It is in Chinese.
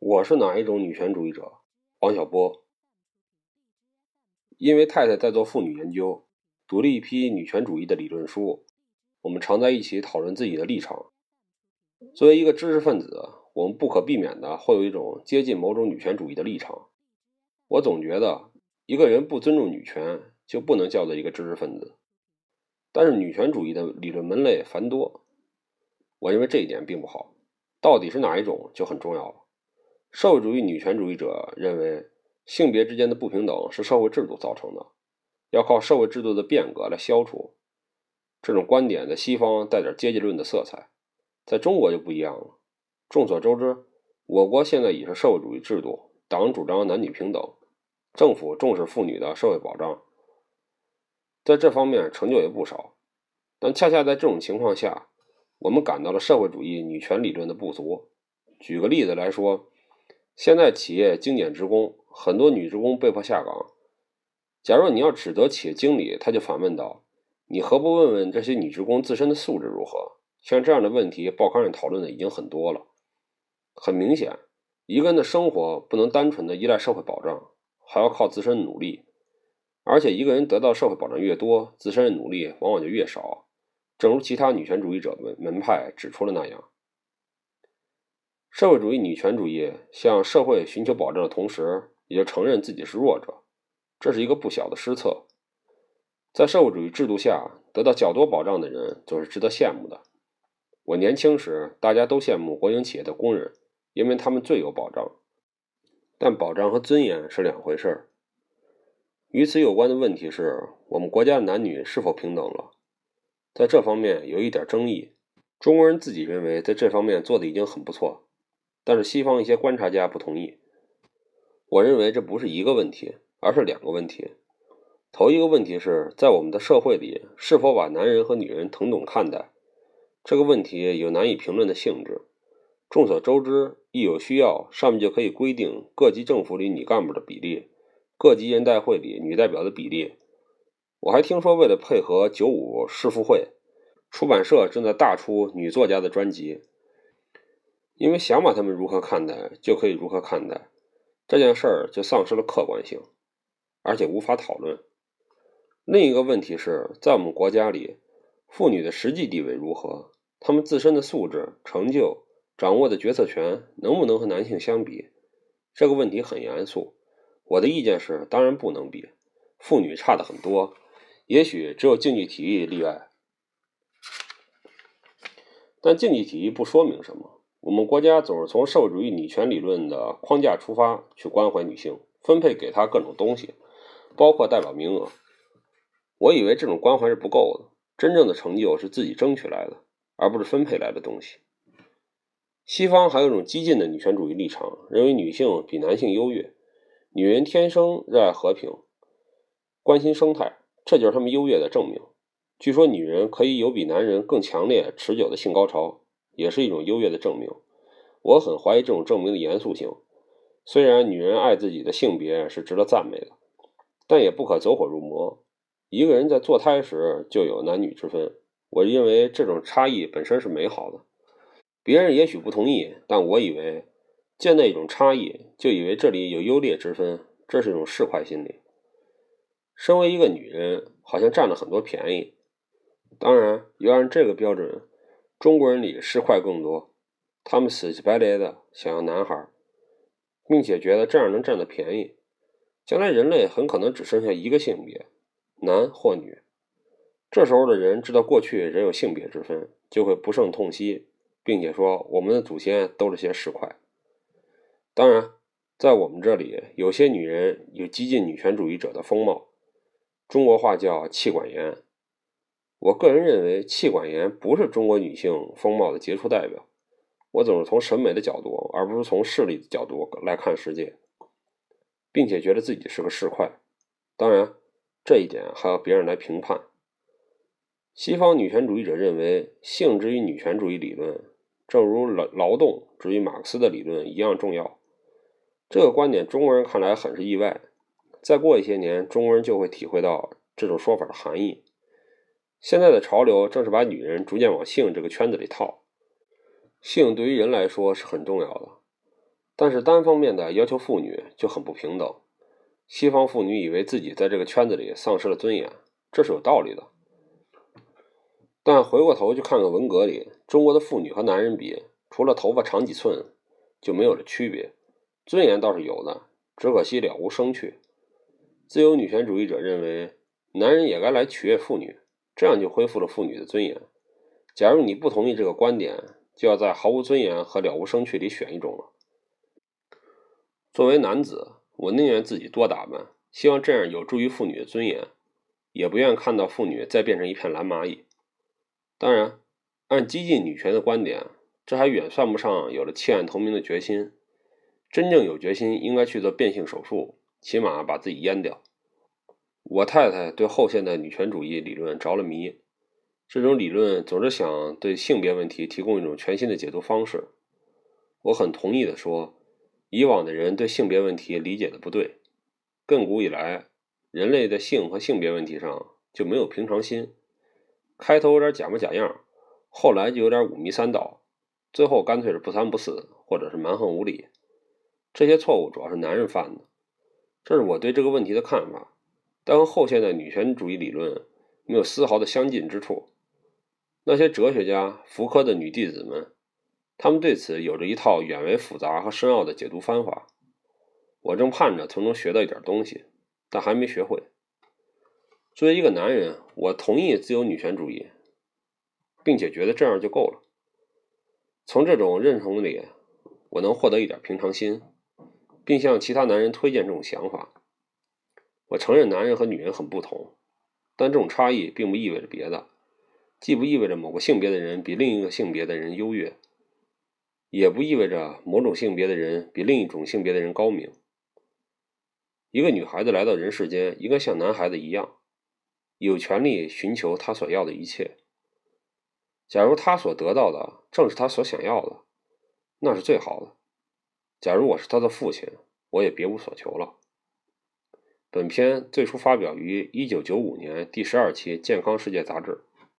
我是哪一种女权主义者？王小波。因为太太在做妇女研究，读了一批女权主义的理论书，我们常在一起讨论自己的立场。作为一个知识分子，我们不可避免的会有一种接近某种女权主义的立场。我总觉得，一个人不尊重女权，就不能叫做一个知识分子。但是，女权主义的理论门类繁多，我认为这一点并不好。到底是哪一种就很重要了。社会主义女权主义者认为，性别之间的不平等是社会制度造成的，要靠社会制度的变革来消除。这种观点在西方带点阶级论的色彩，在中国就不一样了。众所周知，我国现在已是社会主义制度，党主张男女平等，政府重视妇女的社会保障，在这方面成就也不少。但恰恰在这种情况下，我们感到了社会主义女权理论的不足。举个例子来说，现在企业精简职工，很多女职工被迫下岗。假如你要指责企业经理，他就反问道：“你何不问问这些女职工自身的素质如何？”像这样的问题，报刊上讨论的已经很多了。很明显，一个人的生活不能单纯的依赖社会保障，还要靠自身努力。而且，一个人得到社会保障越多，自身的努力往往就越少。正如其他女权主义者门门派指出了那样，社会主义女权主义向社会寻求保障的同时，也就承认自己是弱者，这是一个不小的失策。在社会主义制度下，得到较多保障的人总是值得羡慕的。我年轻时，大家都羡慕国营企业的工人，因为他们最有保障。但保障和尊严是两回事儿。与此有关的问题是我们国家的男女是否平等了？在这方面有一点争议，中国人自己认为在这方面做的已经很不错，但是西方一些观察家不同意。我认为这不是一个问题，而是两个问题。头一个问题是在我们的社会里，是否把男人和女人同等看待？这个问题有难以评论的性质。众所周知，一有需要，上面就可以规定各级政府里女干部的比例，各级人代会里女代表的比例。我还听说，为了配合九五世妇会，出版社正在大出女作家的专辑。因为想把他们如何看待，就可以如何看待，这件事儿就丧失了客观性，而且无法讨论。另一个问题是在我们国家里，妇女的实际地位如何？她们自身的素质、成就、掌握的决策权，能不能和男性相比？这个问题很严肃。我的意见是，当然不能比，妇女差的很多。也许只有竞技体育例外，但竞技体育不说明什么。我们国家总是从社会主义女权理论的框架出发去关怀女性，分配给她各种东西，包括代表名额。我以为这种关怀是不够的，真正的成就是自己争取来的，而不是分配来的东西。西方还有一种激进的女权主义立场，认为女性比男性优越，女人天生热爱和平，关心生态。这就是他们优越的证明。据说女人可以有比男人更强烈、持久的性高潮，也是一种优越的证明。我很怀疑这种证明的严肃性。虽然女人爱自己的性别是值得赞美的，但也不可走火入魔。一个人在堕胎时就有男女之分，我认为这种差异本身是美好的。别人也许不同意，但我以为见到一种差异就以为这里有优劣之分，这是一种市侩心理。身为一个女人，好像占了很多便宜。当然，要按这个标准，中国人里市侩更多。他们死乞白赖的想要男孩，并且觉得这样能占到便宜。将来人类很可能只剩下一个性别，男或女。这时候的人知道过去人有性别之分，就会不胜痛惜，并且说我们的祖先都是些市侩。当然，在我们这里，有些女人有激进女权主义者的风貌。中国话叫妻管严，我个人认为气管炎不是中国女性风貌的杰出代表。我总是从审美的角度，而不是从势力的角度来看世界，并且觉得自己是个市侩。当然，这一点还要别人来评判。西方女权主义者认为，性之于女权主义理论，正如劳劳动之于马克思的理论一样重要。这个观点，中国人看来很是意外。再过一些年，中国人就会体会到这种说法的含义。现在的潮流正是把女人逐渐往性这个圈子里套。性对于人来说是很重要的，但是单方面的要求妇女就很不平等。西方妇女以为自己在这个圈子里丧失了尊严，这是有道理的。但回过头去看看文革里中国的妇女和男人比，除了头发长几寸，就没有了区别，尊严倒是有的，只可惜了无生趣。自由女权主义者认为，男人也该来取悦妇女，这样就恢复了妇女的尊严。假如你不同意这个观点，就要在毫无尊严和了无生趣里选一种了。作为男子，我宁愿自己多打扮，希望这样有助于妇女的尊严，也不愿看到妇女再变成一片蓝蚂蚁。当然，按激进女权的观点，这还远算不上有了弃暗投明的决心。真正有决心，应该去做变性手术，起码把自己阉掉。我太太对后现代女权主义理论着了迷，这种理论总是想对性别问题提供一种全新的解读方式。我很同意的说，以往的人对性别问题理解的不对，亘古以来，人类在性和性别问题上就没有平常心。开头有点假模假样，后来就有点五迷三道，最后干脆是不三不四，或者是蛮横无理。这些错误主要是男人犯的，这是我对这个问题的看法，但和后现代女权主义理论没有丝毫的相近之处。那些哲学家、福柯的女弟子们，他们对此有着一套远为复杂和深奥的解读方法。我正盼着从中学到一点东西，但还没学会。作为一个男人，我同意自由女权主义，并且觉得这样就够了。从这种认同里，我能获得一点平常心，并向其他男人推荐这种想法。我承认男人和女人很不同，但这种差异并不意味着别的，既不意味着某个性别的人比另一个性别的人优越，也不意味着某种性别的人比另一种性别的人高明。一个女孩子来到人世间，应该像男孩子一样。有权利寻求她所要的一切。假如她所得到的正是她所想要的，那是最好的。假如我是她的父亲，我也别无所求了。本片最初发表于一九九五年第十二期《健康世界》杂志。